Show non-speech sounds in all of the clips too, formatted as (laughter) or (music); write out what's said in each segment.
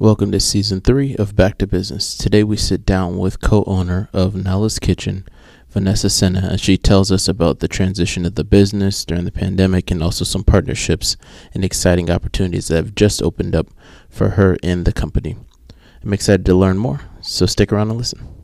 Welcome to season three of Back to Business. Today we sit down with co owner of Nala's Kitchen, Vanessa Senna, and she tells us about the transition of the business during the pandemic and also some partnerships and exciting opportunities that have just opened up for her in the company. I'm excited to learn more, so stick around and listen.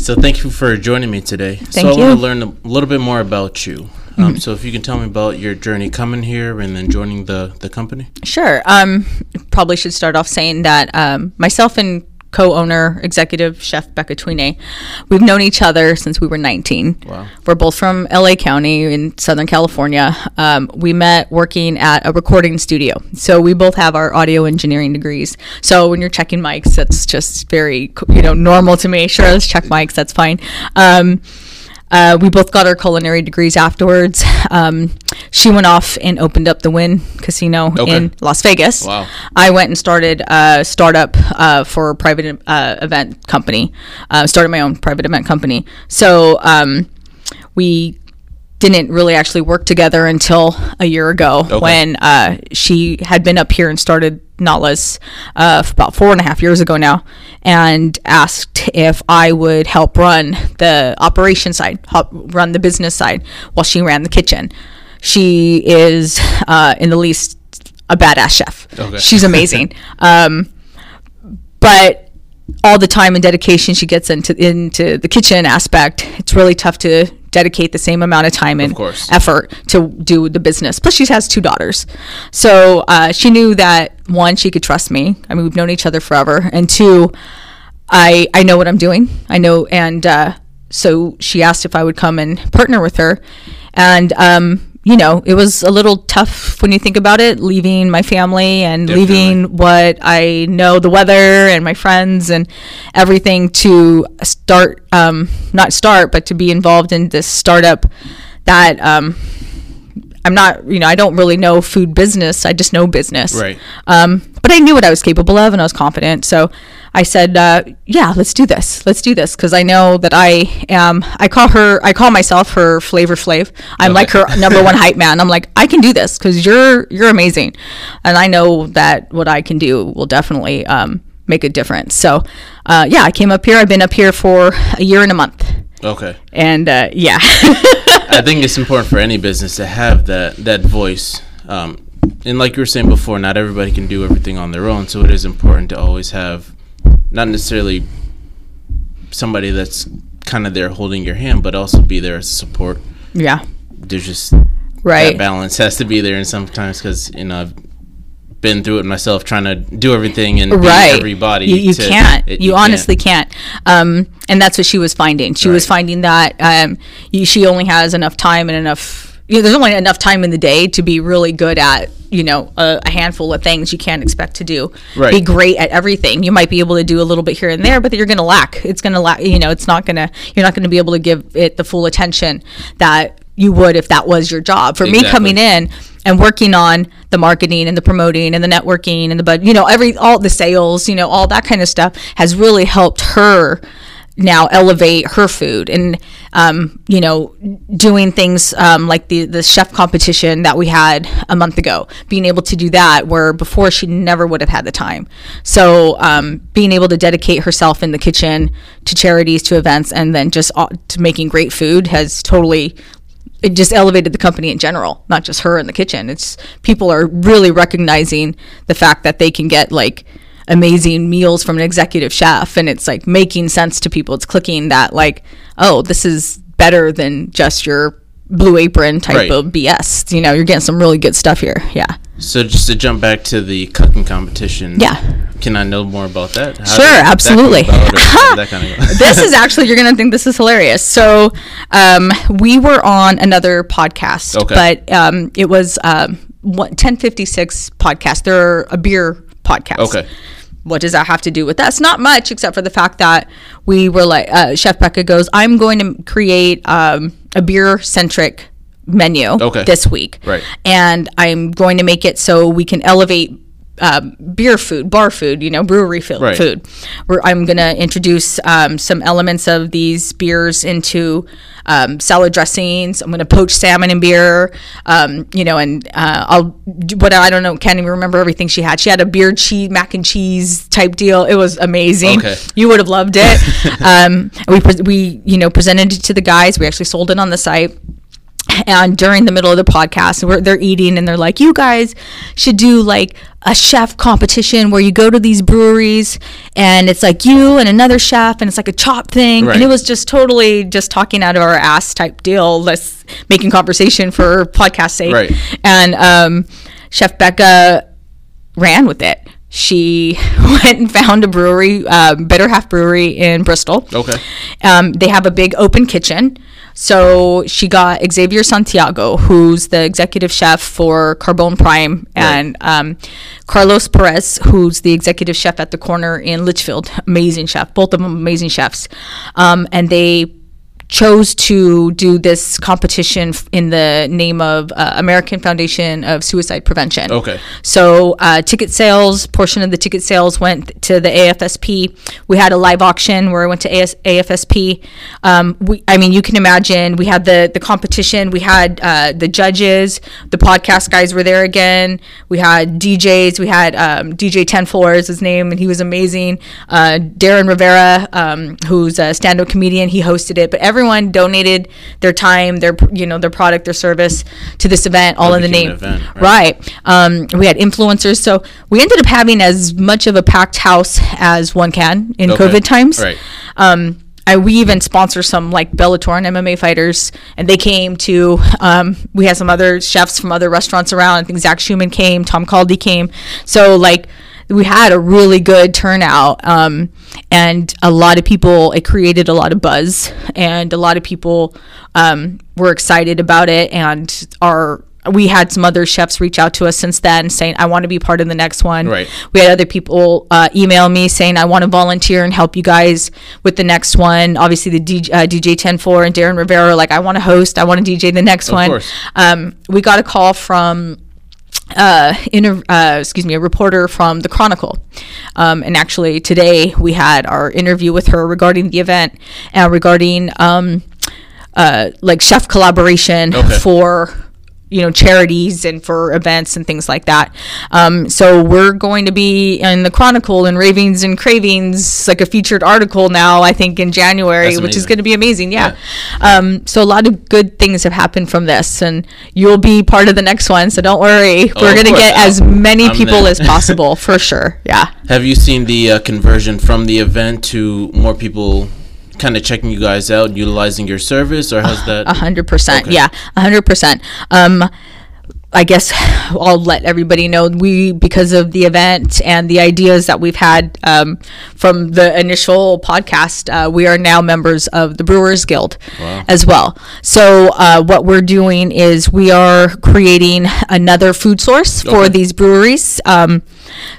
So thank you for joining me today. Thank so I want to learn a little bit more about you. Um, So if you can tell me about your journey coming here and then joining the, the company. Sure. Um, probably should start off saying that um, myself and co-owner, executive chef Becca Tweeney, we've known each other since we were 19. Wow. We're both from LA County in Southern California. Um, we met working at a recording studio. So we both have our audio engineering degrees. So when you're checking mics, that's just very, you know, normal to me. Sure, let's check mics. That's fine. Um, uh, we both got our culinary degrees afterwards. (laughs) Um, she went off and opened up the Wynn Casino Okay. in Las Vegas. Wow. I went and started a startup uh, for a private uh, event company. Uh, started my own private event company. So um, we didn't really actually work together until a year ago when uh, she had been up here and started Nala's uh, about four and a half years ago now, and asked if I would help run the operation side, help run the business side, while she ran the kitchen. She is, uh, in the least, a badass chef. Okay. She's amazing. (laughs) um, but all the time and dedication she gets into into the kitchen aspect, it's really tough to dedicate the same amount of time and course. effort to do the business. Plus, she has two daughters, so uh, she knew that one, she could trust me. I mean, we've known each other forever, and two, I I know what I'm doing. I know, and uh, so she asked if I would come and partner with her, and um, you know, it was a little tough when you think about it, leaving my family and Definitely. leaving what I know, the weather and my friends and everything to start, um, not start, but to be involved in this startup that um, I'm not, you know, I don't really know food business. I just know business. Right. Um, but I knew what I was capable of and I was confident. So I said, uh, yeah, let's do this. Let's do this. Cause I know that I am, I call her, I call myself her flavor flav. I'm like her number one (laughs) hype man. I'm like, I can do this cause you're, you're amazing. And I know that what I can do will definitely, um, make a difference. So, uh, yeah, I came up here. I've been up here for a year and a month. Okay. And, uh, yeah. (laughs) I think it's important for any business to have that that voice. Um, and like you were saying before, not everybody can do everything on their own, so it is important to always have not necessarily somebody that's kind of there holding your hand, but also be there as support. yeah. There's just Right. that balance has to be there, and sometimes because you know I've been through it myself, trying to do everything and right everybody. you, you to- can't it- you, can't. honestly can't um, and that's what she was finding she was finding that um, you, she only has enough time and enough you know, there's only enough time in the day to be really good at you know a, a handful of things you can't expect to do. Right. be great at everything. You might be able to do a little bit here and there but you're going to lack. It's going to lack you know it's not going to you're not going to be able to give it the full attention that you would if that was your job. For me coming in and working on the marketing and the promoting and the networking and the but you know every all the sales you know all that kind of stuff has really helped her now elevate her food and um, you know doing things um, like the the chef competition that we had a month ago being able to do that where before she never would have had the time so um, being able to dedicate herself in the kitchen to charities to events and then just uh, to making great food has totally it just elevated the company in general, not just her in the kitchen. It's people are really recognizing the fact that they can get like amazing meals from an executive chef and it's like making sense to people. It's clicking that like, oh, this is better than just your blue apron type Right. of BS. You know, you're getting some really good stuff here. Yeah. So just to jump back to the cooking competition. Yeah. Can I know more about that? How Sure, absolutely. about, or how did (laughs) that kind of (laughs) this is actually you're gonna think this is hilarious. So um, we were on another podcast, Okay. but um, it was um, 1056 podcast. They're a beer podcast. Okay. What does that have to do with us? Not much, except for the fact that we were like, uh, Chef Becca goes, I'm going to create um, a beer centric menu Okay. this week. Right. And I'm going to make it so we can elevate um, beer food, bar food, you know, brewery food. Right. food. Where I'm going to introduce um, some elements of these beers into um, salad dressings. I'm going to poach salmon in beer, um, you know, and uh, I'll, what I don't know, can't even remember everything she had. She had a beer cheese, mac and cheese type deal. It was amazing. Okay. You would have loved it. (laughs) um, we, we, you know, presented it to the guys. We actually sold it on the site and during the middle of the podcast we're, they're eating and they're like you guys should do like a chef competition where you go to these breweries and it's like you and another chef and it's like a chop thing Right. and it was just totally just talking out of our ass type deal let's making conversation for podcast sake Right. and um, chef becca ran with it she (laughs) went and found a brewery um, better half brewery in bristol Okay. um, they have a big open kitchen. So she got Xavier Santiago, who's the executive chef for Carbone Prime, and um, Carlos Perez, who's the executive chef at the corner in Litchfield. Amazing chef, both of them amazing chefs. Um, and they chose to do this competition in the name of uh, American Foundation of Suicide Prevention. Okay. So uh, ticket sales, portion of the ticket sales went to the AFSP. We had a live auction where I went to AS- AFSP. Um, we, I mean, you can imagine we had the the competition. We had uh, the judges, the podcast guys were there again. We had DJs. We had um, DJ Ten Four is his name, and he was amazing. Uh, Darren Rivera, um, who's a stand-up comedian, he hosted it. But everyone donated their time, their you know their product, their service to this event, all in the name. event, right. Right. Um, we had influencers. So we ended up having as much of a packed house as one can in Okay. COVID times. Right. Um, I, we even sponsor some like Bellator and MMA fighters, and they came to. Um, we had some other chefs from other restaurants around. I think Zach Schumann came, Tom Caldy came. So like we had a really good turnout, um, and a lot of people. It created a lot of buzz, and a lot of people um, were excited about it, and are we had some other chefs reach out to us since then saying i want to be part of the next one Right. we had other people uh, email me saying i want to volunteer and help you guys with the next one obviously the DJ, uh, dj 104 and darren rivera are like i want to host i want to dj the next one course. um, we got a call from uh, inter- uh, excuse me, a reporter from the Chronicle. Um, and actually, today we had our interview with her regarding the event and regarding um, uh, like chef collaboration Okay. for you know charities and for events and things like that. Um, so we're going to be in the Chronicle and Ravings and Cravings, like a featured article now. I think in January, which is going to be amazing. Yeah. Um, so a lot of good things have happened from this, and you'll be part of the next one. So don't worry. Oh, we're going to get as many I'm people there. as possible for sure. Yeah. (laughs) Have you seen the uh, conversion from the event to more people kind of checking you guys out, utilizing your service, or how's that? A hundred percent. Yeah, a hundred percent. Um, I guess (sighs) I'll let everybody know we because of the event and the ideas that we've had um, from the initial podcast. Uh, we are now members of the Brewers Guild as well. So uh, what we're doing is we are creating another food source for Okay. these breweries. Um,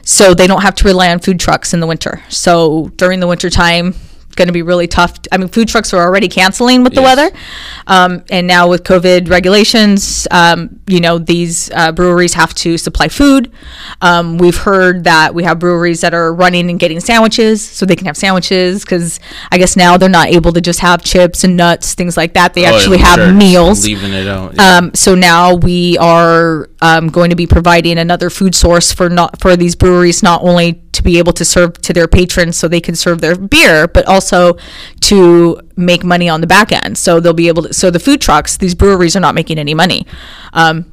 so they don't have to rely on food trucks in the winter. So during the winter time, going to be really tough. I mean, food trucks are already canceling with the Yes. weather, um, and now with COVID regulations, um, you know, these uh, breweries have to supply food. Um, we've heard that we have breweries that are running and getting sandwiches, so they can have sandwiches because I guess now they're not able to just have chips and nuts, things like that. They Oh, actually have sure, meals. Leaving it out. yeah. Um, so now we are um, going to be providing another food source for not for these breweries, not only to be able to serve to their patrons so they can serve their beer, but also to make money on the back end. So they'll be able to. So the food trucks, these breweries are not making any money. Um,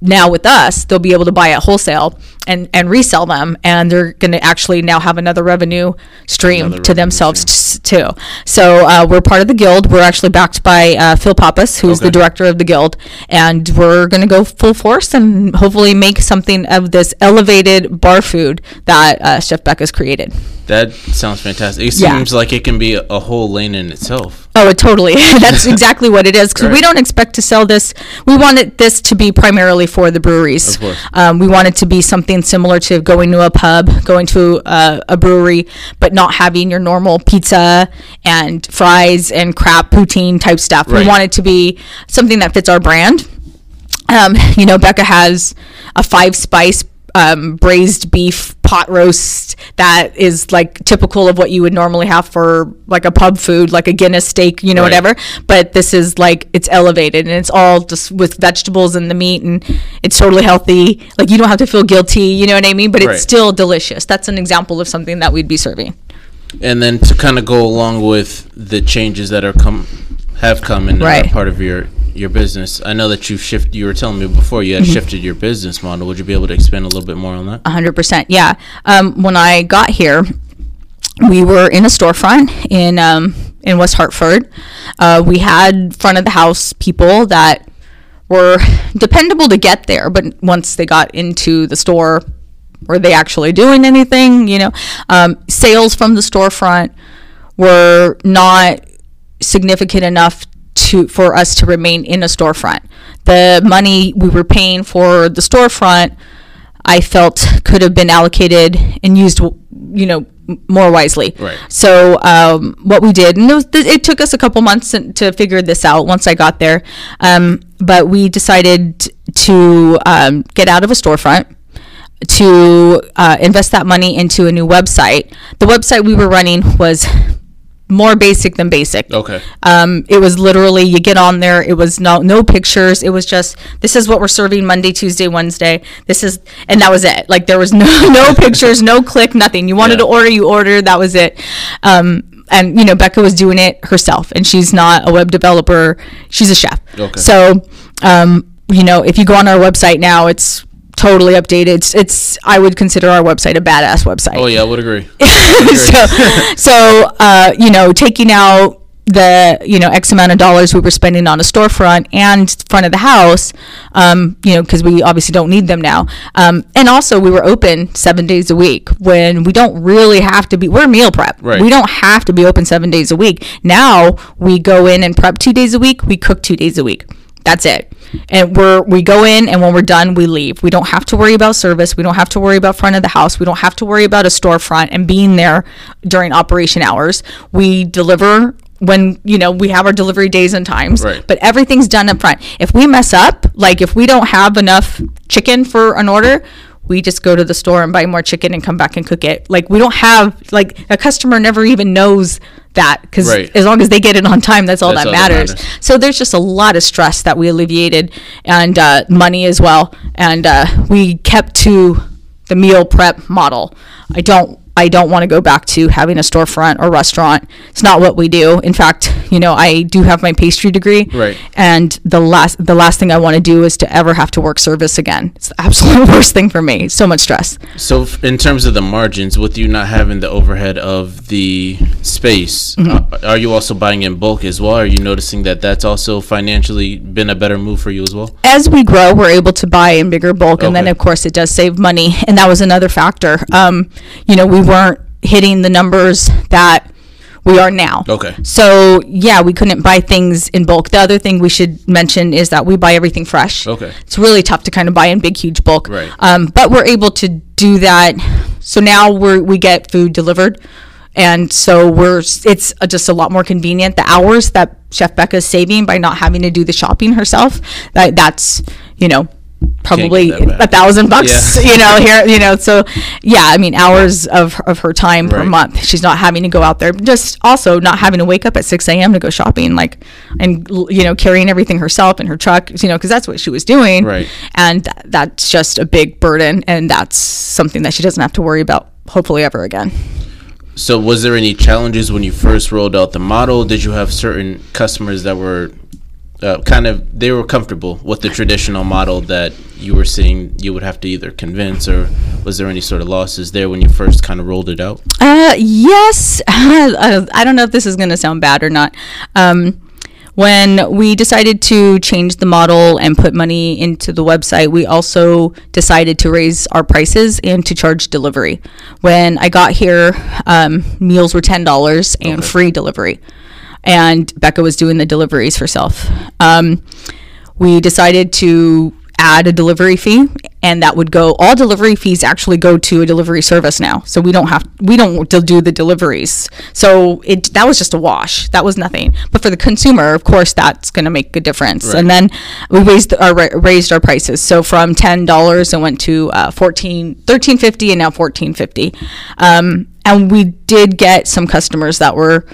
now with us, they'll be able to buy at wholesale and, and resell them, and they're going to actually now have another revenue stream Another to revenue themselves s- too. So uh, we're part of the guild. We're actually backed by uh, Phil Pappas, who's the director of the guild, and we're going to go full force and hopefully make something of this elevated bar food that uh, Chef has created. that sounds fantastic. It Yeah. seems like it can be a whole lane in itself. Oh, it totally. (laughs) (laughs) That's exactly what it is. Because we don't expect to sell this. We wanted this to be primarily for the breweries. Of course. Um, we want it to be something similar to going to a pub, going to a, a brewery, but not having your normal pizza and fries and crap poutine type stuff. Right. We want it to be something that fits our brand. Um, you know, Becca has a five spice um, braised beef pot roast that is like typical of what you would normally have for like a pub food, like a Guinness steak, you know, Right. whatever. But this is like it's elevated and it's all just with vegetables and the meat and it's totally healthy. Like you don't have to feel guilty, you know what I mean? But it's Right. still delicious. That's an example of something that we'd be serving. And then to kind of go along with the changes that are come have come and Right. part of your your business. I know that you've shifted. You were telling me before you had Mm-hmm. shifted your business model. Would you be able to expand a little bit more on that? hundred percent. Yeah. Um, when I got here, we were in a storefront in um, in West Hartford. Uh, we had front of the house people that were dependable to get there, but once they got into the store, were they actually doing anything? You know, um, sales from the storefront were not significant enough to for us to remain in a storefront. The money we were paying for the storefront, I felt could have been allocated and used, you know, more wisely. Right. So um, what we did, and it, was, it took us a couple months to- to figure this out once I got there, um, but we decided to um, get out of a storefront to uh, invest that money into a new website. The website we were running was more basic than basic. Okay. Um, it was literally you get on there. It was no no pictures. It was just this is what we're serving Monday, Tuesday, Wednesday. This is and that was it. Like there was (laughs) no no pictures, no click, nothing. You wanted Yeah. to order, you order. That was it. Um, and you know Becca was doing it herself, and she's not a web developer. She's a chef. Okay. So um, you know if you go on our website now, it's totally updated. It's, it's I would consider our website a badass website Oh yeah, I would agree. (laughs) so, so uh, you know, taking out the you know X amount of dollars we were spending on a storefront and front of the house, um, you know, because we obviously don't need them now. Um, and also, we were open seven days a week when we don't really have to be. We're meal prep. Right. We don't have to be open seven days a week. Now we go in and prep two days a week. We cook two days a week. That's it. And we're we go in and when we're done we leave. We don't have to worry about service. We don't have to worry about front of the house. We don't have to worry about a storefront and being there during operation hours. We deliver when you know we have our delivery days and times Right. but everything's done up front if we mess up like if we don't have enough chicken for an order we just go to the store and buy more chicken and come back and cook it like we don't have like a customer never even knows that because Right. as long as they get it on time that's all, That's that, all that matters. matters. so there's just a lot of stress that we alleviated and uh, money as well and uh, we kept to the meal prep model i don't i don't want to go back to having a storefront or restaurant it's not what we do in fact you know i do have my pastry degree Right. and the last the last thing i want to do is to ever have to work service again it's the (laughs) absolute worst thing for me so much stress So, f- in terms of the margins, with you not having the overhead of the space, Mm-hmm. uh, are you also buying in bulk as well? Are you noticing that that's also financially been a better move for you as well? as we grow, we're able to buy in bigger bulk, and then of course it does save money, and that was another factor. Um, you know, we weren't hitting the numbers that we are now. Okay. So yeah, we couldn't buy things in bulk. The other thing we should mention is that we buy everything fresh. Okay. It's really tough to kind of buy in big, huge bulk. Right. Um, but we're able to do that. So now we're we get food delivered, and so we're it's a, just a lot more convenient. The hours that Chef Becca is saving by not having to do the shopping herself, that that's you know probably get that back. a thousand bucks. Yeah. (laughs) You know here you know so yeah I mean hours of of her time per month. She's not having to go out there. Just also not having to wake up at six a.m. to go shopping like and you know carrying everything herself in her truck. You know because that's what she was doing Right. and th- that's just a big burden and that's something that she doesn't have to worry about hopefully ever again So, was there any challenges when you first rolled out the model? Did you have certain customers that were uh, kind of they were comfortable with the traditional model that you were seeing? You would have to either convince, or was there any sort of losses there when you first kind of rolled it out? uh yes (laughs) I don't know if this is going to sound bad or not um when we decided to change the model and put money into the website, we also decided to raise our prices and to charge delivery. When I got here, um, meals were ten dollars and free delivery. And Becca was doing the deliveries herself. Um, we decided to add a delivery fee and that would go all delivery fees actually go to a delivery service now. So we don't have we don't do the deliveries. So it that was just a wash. That was nothing. But for the consumer of course that's going to make a difference. Right. and then we raised our raised our prices. So from $10 it went to uh, 14 13.50 and now 14.50 um, and we did get some customers that were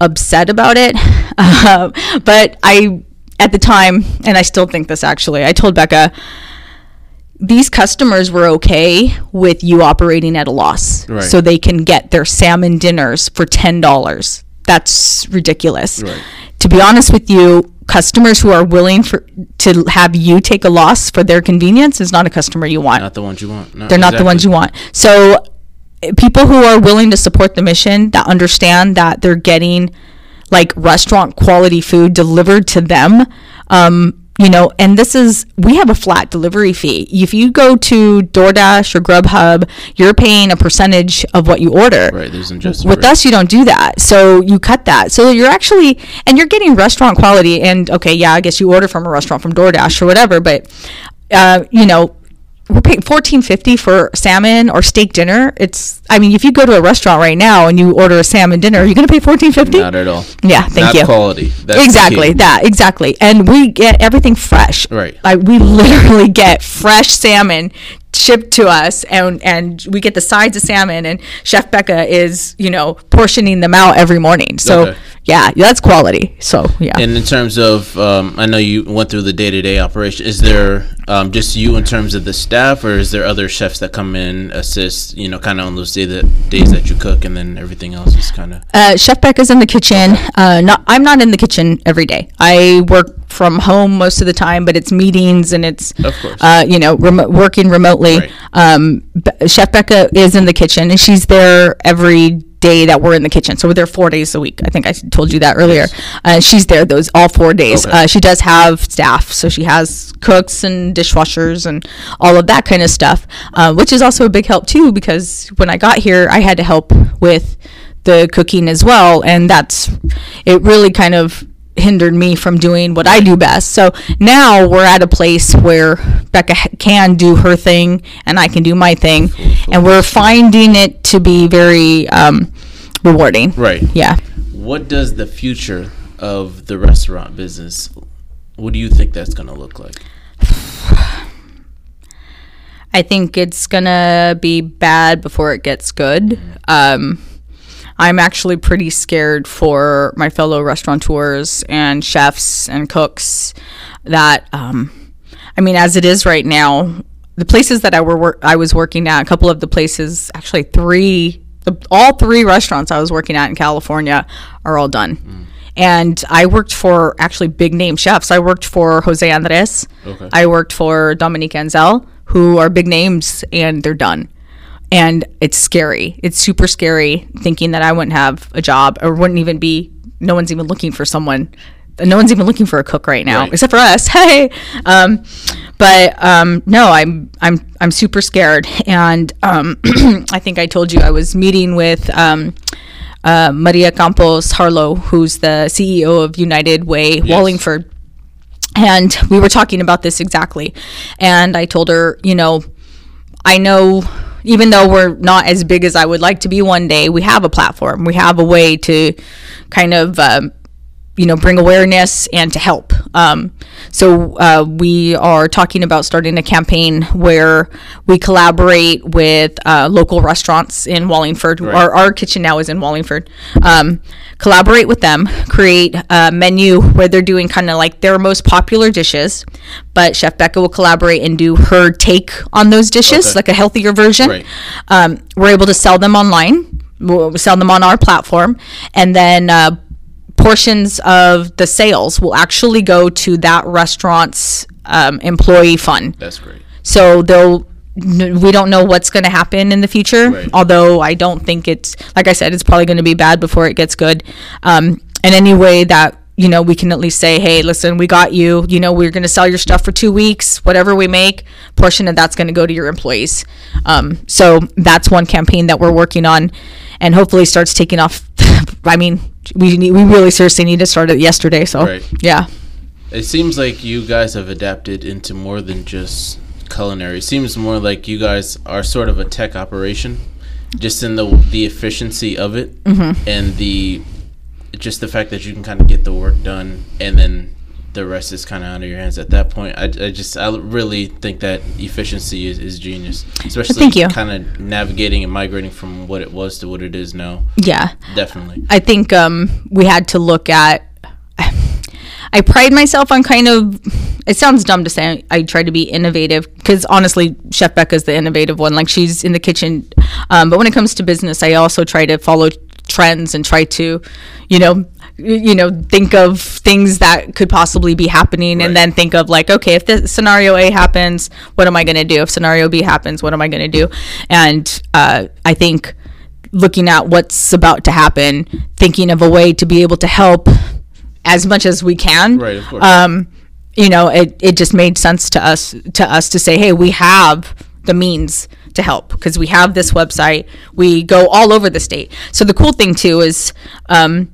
upset about it uh, (laughs) but i at the time and i still think this actually i told becca these customers were okay with you operating at a loss Right. so they can get their salmon dinners for $10 that's ridiculous Right. to be honest with you customers who are willing for to have you take a loss for their convenience is not a customer you want Not the ones you want. No, they're not the ones you want. So people who are willing to support the mission that understand that they're getting like restaurant quality food delivered to them um you know and this is we have a flat delivery fee if you go to DoorDash or Grubhub you're paying a percentage of what you order Right. There's injustice. with us you don't do that so you cut that so you're actually and you're getting restaurant quality and okay yeah i guess you order from a restaurant from DoorDash or whatever but uh, you know we're paying fourteen fifty for salmon or steak dinner. It's I mean, if you go to a restaurant right now and you order a salmon dinner, are you're gonna pay fourteen fifty. Not at all. Yeah, thank Not you. quality. That's exactly that exactly and we get everything fresh Right. like we (laughs) literally get fresh salmon shipped to us and and we get the sides of salmon and chef becca is you know portioning them out every morning so Okay. yeah that's quality so yeah And in terms of, um, I know you went through the day to day operation. Is there um, just you in terms of the staff, or is there other chefs that come in assist? You know, kind of on those day that days that you cook, and then everything else is kind of uh, Chef Becca's in the kitchen. Uh, not, I'm not in the kitchen every day. I work from home most of the time, but it's meetings and it's, uh, you know, working remotely. Right. Um, Chef Becca is in the kitchen and she's there every day that we're in the kitchen. So we're there four days a week. I think I told you that earlier. Uh, she's there those all four days. Okay. Uh, she does have staff, so she has cooks and dishwashers and all of that kind of stuff, uh, which is also a big help too. Because when I got here, I had to help with the cooking as well, and that's it. Really kind of hindered me from doing what I do best. So now we're at a place where Becca can do her thing and I can do my thing, and we're finding it to be very um, rewarding. right. Yeah. What does the future of the restaurant business? What do you think that's going to look like? (sighs) I think it's gonna be bad before it gets good. Um, I'm actually pretty scared for my fellow restaurateurs and chefs and cooks that, um, I mean, as it is right now, the places that I were wor- I was working at, a couple of the places, actually three, the, all three restaurants I was working at in California are all done. And I worked for actually big name chefs. I worked for Jose Andres. Okay. I worked for Dominique Ansel, who are big names, and they're done. And it's scary. It's super scary thinking that I wouldn't have a job or wouldn't even be. No one's even looking for someone. No one's even looking for a cook right now, Right. except for us. (laughs) Hey, um, but um, no, I'm I'm I'm super scared, and um, (clears throat) I think I told you I was meeting with. Um, uh, Maria Campos Harlow, who's the CEO of United Way Wallingford, and we were talking about this exactly. And I told her, you know, I know even though we're not as big as I would like to be one day, we have a platform. We have a way to kind of, um, you know, bring awareness and to help. Um, so uh, we are talking about starting a campaign where we collaborate with uh, local restaurants in Wallingford. Our, our kitchen now is in Wallingford. Um, collaborate with them, create a menu where they're doing kind of like their most popular dishes, but Chef Becca will collaborate and do her take on those dishes, Okay. like a healthier version. Right. Um, we're able to sell them online. We'll sell them on our platform, and then uh, portions of the sales will actually go to that restaurant's um, employee fund. That's great. So they'll. We don't know what's going to happen in the future. Right. Although I don't think it's like I said, it's probably going to be bad before it gets good. Um, and any way that you know we can at least say, hey, listen, we got you. You know, we're going to sell your stuff for two weeks. Whatever we make, portion of that's going to go to your employees. Um, so that's one campaign that we're working on, and hopefully starts taking off. (laughs) I mean, we need, we really seriously need to start it yesterday. So Right. yeah, It seems like you guys have adapted into more than just culinary. It seems more like you guys are sort of a tech operation, just in the the efficiency of it mm-hmm. and the just the fact that you can kind of get the work done and then the rest is kind of out of your hands at that point. I, I just I really think that efficiency is, is genius, especially Thank you. kind of navigating and migrating from what it was to what it is now. yeah. Definitely. I think um, we had to look at. (sighs) I pride myself on kind of. It sounds dumb to say I try to be innovative because honestly, Chef Becca's the innovative one. Like she's in the kitchen, um, but when it comes to business, I also try to follow trends and try to, you know, you know, think of things that could possibly be happening, Right. and then think of like, okay, if this scenario A happens, what am I going to do? If scenario B happens, what am I going to do? And uh, I think looking at what's about to happen, thinking of a way to be able to help as much as we can. Right, of course. Um, you know, it, it just made sense to us to us to say, hey, we have the means to help because we have this website. We go all over the state. So the cool thing too is, um,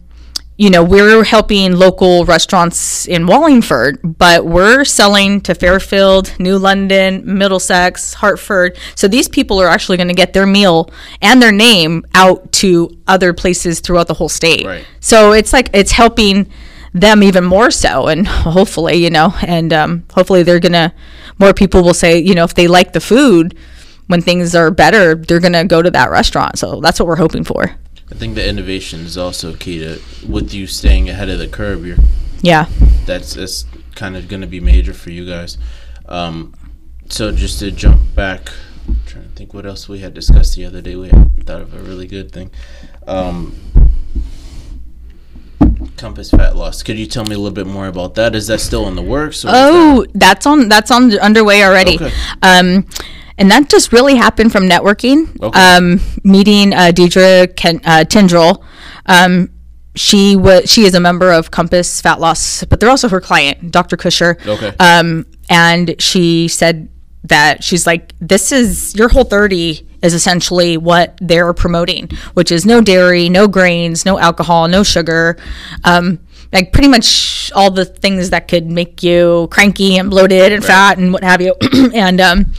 you know, we're helping local restaurants in Wallingford, but we're selling to Fairfield, New London, Middlesex, Hartford. So these people are actually going to get their meal and their name out to other places throughout the whole state. Right. So it's like it's helping them even more so, and hopefully, you know, and um, hopefully they're gonna more people will say, you know, if they like the food when things are better, they're gonna go to that restaurant. So that's what we're hoping for. I think the innovation is also key to with you staying ahead of the curve. You're Yeah. that's that's kind of going to be major for you guys. Um, so just to jump back, I'm trying to think what else we had discussed the other day. We thought of a really good thing. Um, Compass fat loss. Could you tell me a little bit more about that? Is that still in the works? Or is that- Oh, that's on that's on underway already. Okay. Um, and that just really happened from networking. Okay. Um, meeting uh, Deidre Ken, uh, Tindrell. Um, she was she is a member of Compass Fat Loss, but they're also her client, Dr. Kusher. Okay. Um, and she said that she's like, this is your Whole30 is essentially what they're promoting, which is no dairy, no grains, no alcohol, no sugar. Um, like pretty much all the things that could make you cranky and bloated and fat and what have you. (clears throat) and um,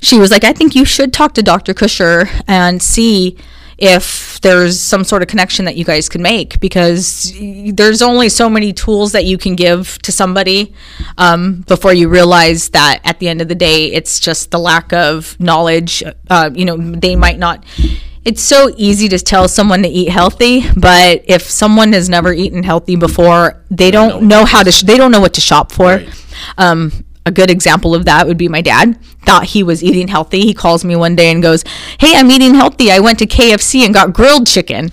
she was like, I think you should talk to Dr. Kusher and see if there's some sort of connection that you guys can make because there's only so many tools that you can give to somebody um, before you realize that at the end of the day it's just the lack of knowledge uh, you know they might not it's so easy to tell someone to eat healthy but if someone has never eaten healthy before they don't know how to sh- they don't know what to shop for Right. um, a good example of that would be my dad thought he was eating healthy. He calls me one day and goes hey i'm eating healthy. I went to kfc and got grilled chicken.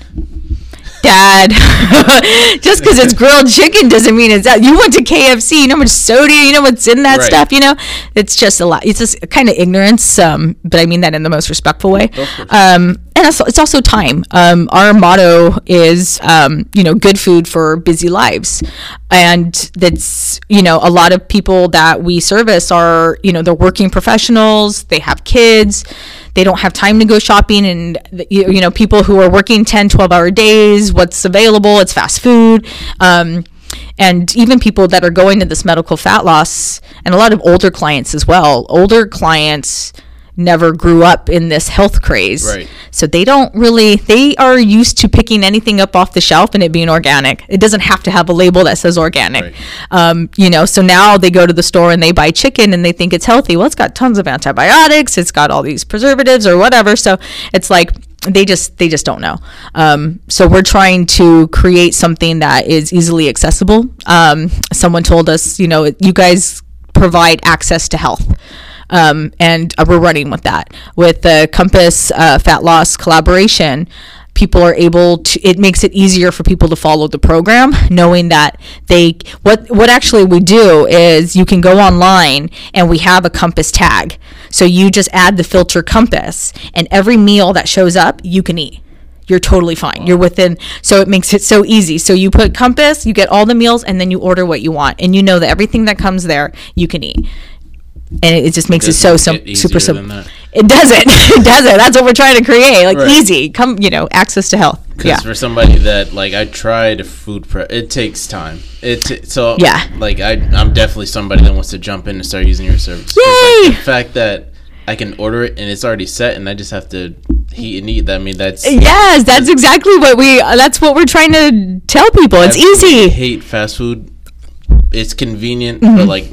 Dad (laughs) just because it's grilled chicken doesn't mean it's that you went to kfc you know how much soda you know what's in that Right. stuff you know? It's just a lot it's just kind of ignorance um, but i mean that in the most respectful way. Um, and it's also time. Um, our motto is um, you know good food for busy lives. And that's you know a lot of people that we service are you know they're working professionals they have kids they don't have time to go shopping and you know people who are working 10 12 hour days what's available it's fast food. Um, and even people that are going to this medical fat loss and a lot of older clients as well older clients never grew up in this health craze. Right. so they don't really they are used to picking anything up off the shelf and it being organic. It doesn't have to have a label that says organic. Right. um, you know so now they go to the store and they buy chicken and they think it's healthy. Well it's got tons of antibiotics. It's got all these preservatives or whatever. So it's like they just they just don't know. Um, so we're trying to create something that is easily accessible. Um, someone told us you know you guys provide access to health um, and uh, we're running with that. With the compass uh, fat loss collaboration people are able to it makes it easier for people to follow the program knowing that they what what actually we do is you can go online and we have a compass tag. So you just add the filter compass and every meal that shows up you can eat. You're totally fine. You're within so it makes it so easy. So you put compass you get all the meals and then you order what you want. And you know that everything that comes there you can eat and it, it just makes it so Doesn't sim- super simple it doesn't (laughs) it doesn't that's what we're trying to create like Right. easy come you know access to health Because Yeah. for somebody that like I tried a food prep, it takes time. It t- so Yeah. Like I, I'm definitely somebody that wants to jump in and start using your service. Yay! Like, the fact that I can order it and it's already set, and I just have to heat and eat. That I mean, that's Yes, that's exactly what we. That's what we're trying to tell people. It's I easy. Hate fast food. It's convenient, Mm-hmm. but like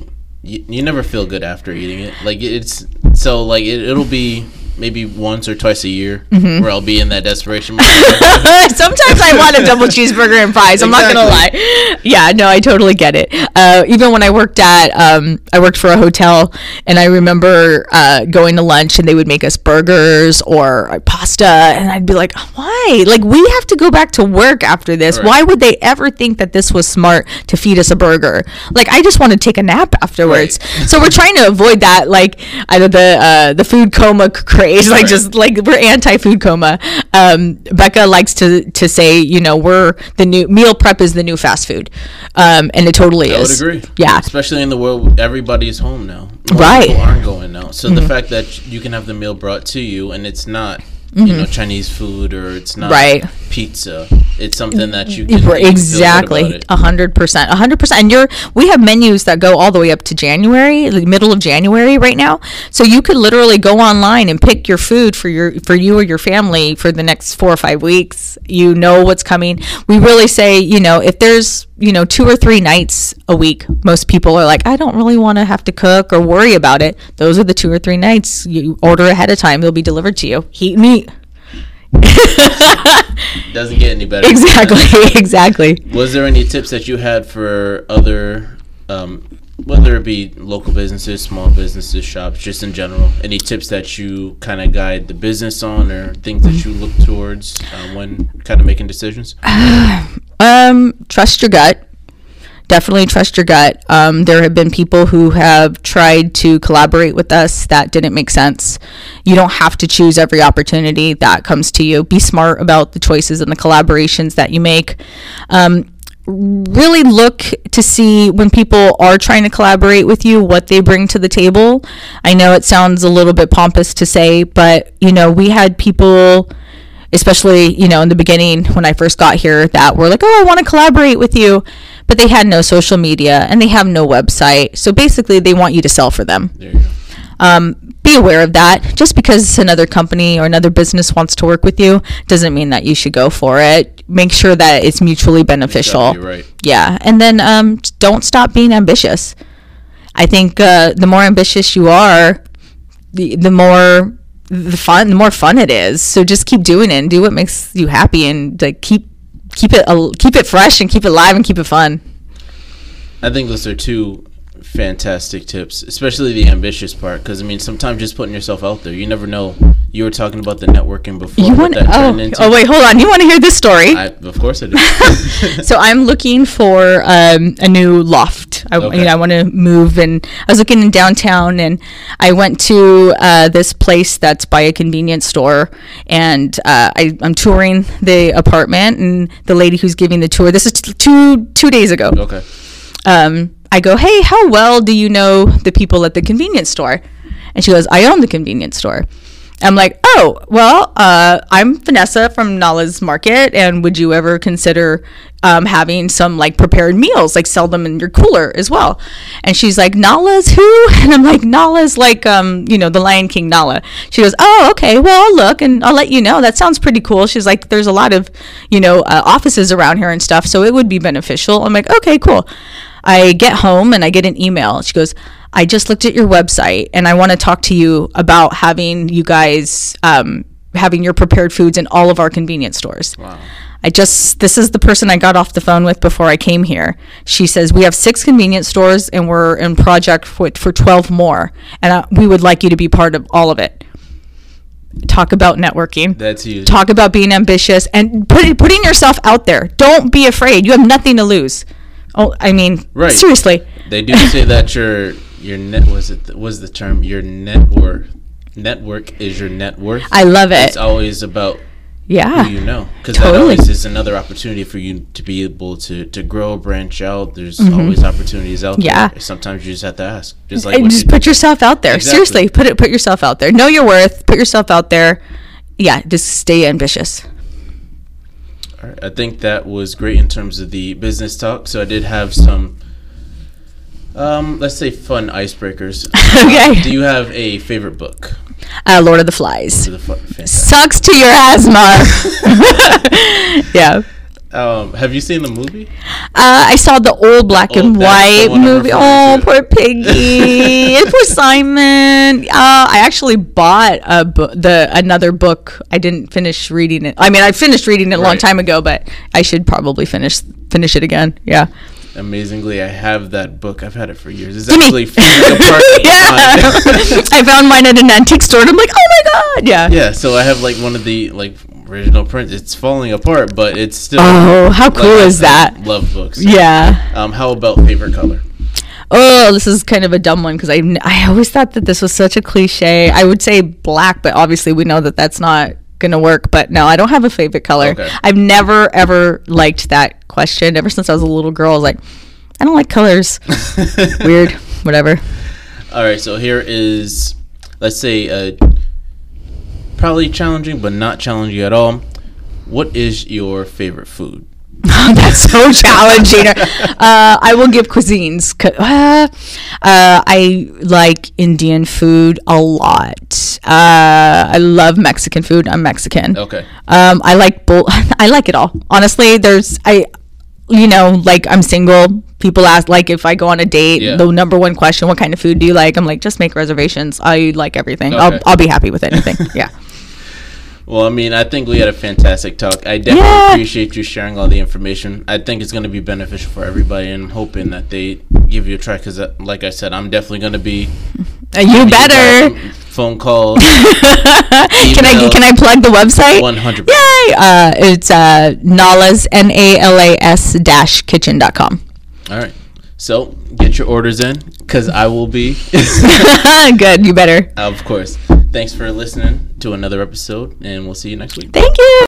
you, you never feel good after eating it. Like it's so like it, it'll be maybe once or twice a year Mm-hmm. where I'll be in that desperation. (laughs) mode. (laughs) Sometimes I want a double cheeseburger and fries. I'm not gonna lie. Yeah, no, I totally get it. Uh, even when I worked at, um, I worked for a hotel, and I remember uh, going to lunch, and they would make us burgers or uh, pasta, and I'd be like, why? Like we have to go back to work after this. Right. Why would they ever think that this was smart to feed us a burger? Like I just want to take a nap afterwards. So we're trying to avoid that, like either the uh, the food coma craze, like Right. just like we're anti food coma. Um, Becca likes to to say, you know, we're the new meal prep is the new fast food, um, and it totally I would is. agree. Yeah, Especially in the world, everybody's home now. Of Right. Mm-hmm. People aren't going now. So the fact that you can have the meal brought to you and it's not, you know, Chinese food or it's not Mm-hmm. Right. pizza. It's something that you can, Right, can feel good exactly a hundred percent a hundred percent and you're we have menus that go all the way up to january the middle of january right now so you could literally go online and pick your food for your for you or your family for the next four or five weeks you know what's coming we really say you know if there's you know two or three nights a week most people are like i don't really want to have to cook or worry about it those are the two or three nights you order ahead of time they'll be delivered to you heat and eat (laughs) Doesn't get any better. exactly (laughs) exactly Was there any tips that you had for other, um, whether it be local businesses, small businesses, shops, just in general? Any tips that you kind of guide the business on, or things that you look towards uh, when kind of making decisions? (sighs) (clears throat) Um, trust your gut. Definitely trust your gut. Um, there have been people who have tried to collaborate with us that didn't make sense. You don't have to choose every opportunity that comes to you. Be smart about the choices and the collaborations that you make. Um, really look to see when people are trying to collaborate with you what they bring to the table. I know it sounds a little bit pompous to say, but you know, we had people especially you know in the beginning when i first got here that were like oh i want to collaborate with you. But they had no social media and they have no website. So basically they want you to sell for them. There you go. um, be aware of that. Just because another company or another business wants to work with you doesn't mean that you should go for it. Make sure that it's mutually beneficial. right. yeah. And then um, don't stop being ambitious. I think uh, the more ambitious you are the, the more the fun the more fun it is. So just keep doing it and do what makes you happy and like keep keep it keep it fresh and keep it live and keep it fun. I think those are two fantastic tips, especially the ambitious part. Because I mean, sometimes just putting yourself out there, you never know. You were talking about the networking before. you want that oh, turned into. oh wait hold on you want to hear this story I, of course I do. (laughs) so I'm looking for um, a new loft. I, Okay. you know, I want to move, and I was looking in downtown, and I went to uh, this place that's by a convenience store, and uh, I, I'm touring the apartment, and the lady who's giving the tour. This is t- two two days ago. okay. Um, I go, hey, how well do you know the people at the convenience store? And she goes, I own the convenience store. I'm like, oh, well, uh, I'm Vanessa from Nala's Market, and would you ever consider um, having some like prepared meals, like sell them in your cooler as well? And she's like, Nala's who? (laughs) And I'm like, Nala's like, um, you know, the Lion King Nala. She goes, oh, okay, well, I'll look and I'll let you know. That sounds pretty cool. She's like, there's a lot of, you know, uh, offices around here and stuff, so it would be beneficial. I'm like, okay, cool. I get home and I get an email. She goes, I just looked at your website and I want to talk to you about having you guys um, having your prepared foods in all of our convenience stores. Wow. I just, this is the person I got off the phone with before I came here. She says, We have six convenience stores and we're in project for, for 12 more. And uh, we would like you to be part of all of it. Talk about networking That's huge. talk about being ambitious and put, putting yourself out there. Don't be afraid. You have nothing to lose. Oh, I mean, Right. seriously. They do say that your your net was it was the term your net worth network is your net worth. I love it. It's always about Yeah. who you know because Totally. that always is another opportunity for you to be able to to grow branch out there's always opportunities out Mm-hmm. Yeah. there sometimes you just have to ask just like just you put yourself out there. Exactly. Seriously, put it put yourself out there. Know your worth. Put yourself out there. Yeah, just stay ambitious. Right. I think that was great in terms of the business talk. So I did have some, um, let's say, fun icebreakers. (laughs) Okay. Do you have a favorite book? Uh, Lord of the Flies. To the fu- Sucks to your asthma. (laughs) (laughs) yeah. Um, have you seen the movie? Uh, I saw the old black Oh, and white movie. Oh, poor Piggy. (laughs) and poor Simon. Uh, I actually bought a bu- the another book. I didn't finish reading it. I mean, I finished reading it a long time ago, but I should probably finish finish it again. Yeah. Amazingly, I have that book. I've had it for years. It's Gimme. actually (laughs) yeah. (laughs) I found mine at an antique store, and I'm like, oh my god. Yeah. yeah, so I have like one of the like original print. It's falling apart, but it's still. Oh, how like, cool I is that? Love books. Yeah. Um, how about favorite color? Oh, this is kind of a dumb one because I I always thought that this was such a cliche. I would say black, but obviously we know that that's not gonna work. But no, I don't have a favorite color. Okay. I've never ever liked that question. Ever since I was a little girl, I was like, I don't like colors. (laughs) Weird. Whatever. All right, so here is, let's say, uh, probably challenging, but not challenging at all. What is your favorite food? (laughs) That's so (laughs) challenging. Uh, I will give cuisines. Uh, uh, I like Indian food a lot. Uh, I love Mexican food. I'm Mexican. Okay. Um, I like bull. (laughs) I like it all. Honestly, there's I, you know, like I'm single. People ask like if I go on a date, Yeah. the number one question, "What kind of food do you like?" I'm like, just make reservations. I like everything. I'll I'll be happy with anything. yeah. Well, I mean, I think we had a fantastic talk. I definitely Yeah. appreciate you sharing all the information. I think it's going to be beneficial for everybody, and I'm hoping that they give you a try. Because, uh, like I said, I'm definitely going to be (laughs) You better. phone call. (laughs) Can I can I plug the website? 100%. Yay! Uh, it's uh, Nalas N A L A S dash kitchen.com. All right. So get your orders in, because I will be. (laughs) (laughs) Good. You better. of course. Thanks for listening to another episode, and we'll see you next week. Thank you.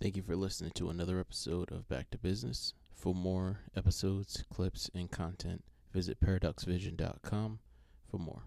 Thank you for listening to another episode of Back to Business. For more episodes, clips, and content, visit paradoxvision.com for more.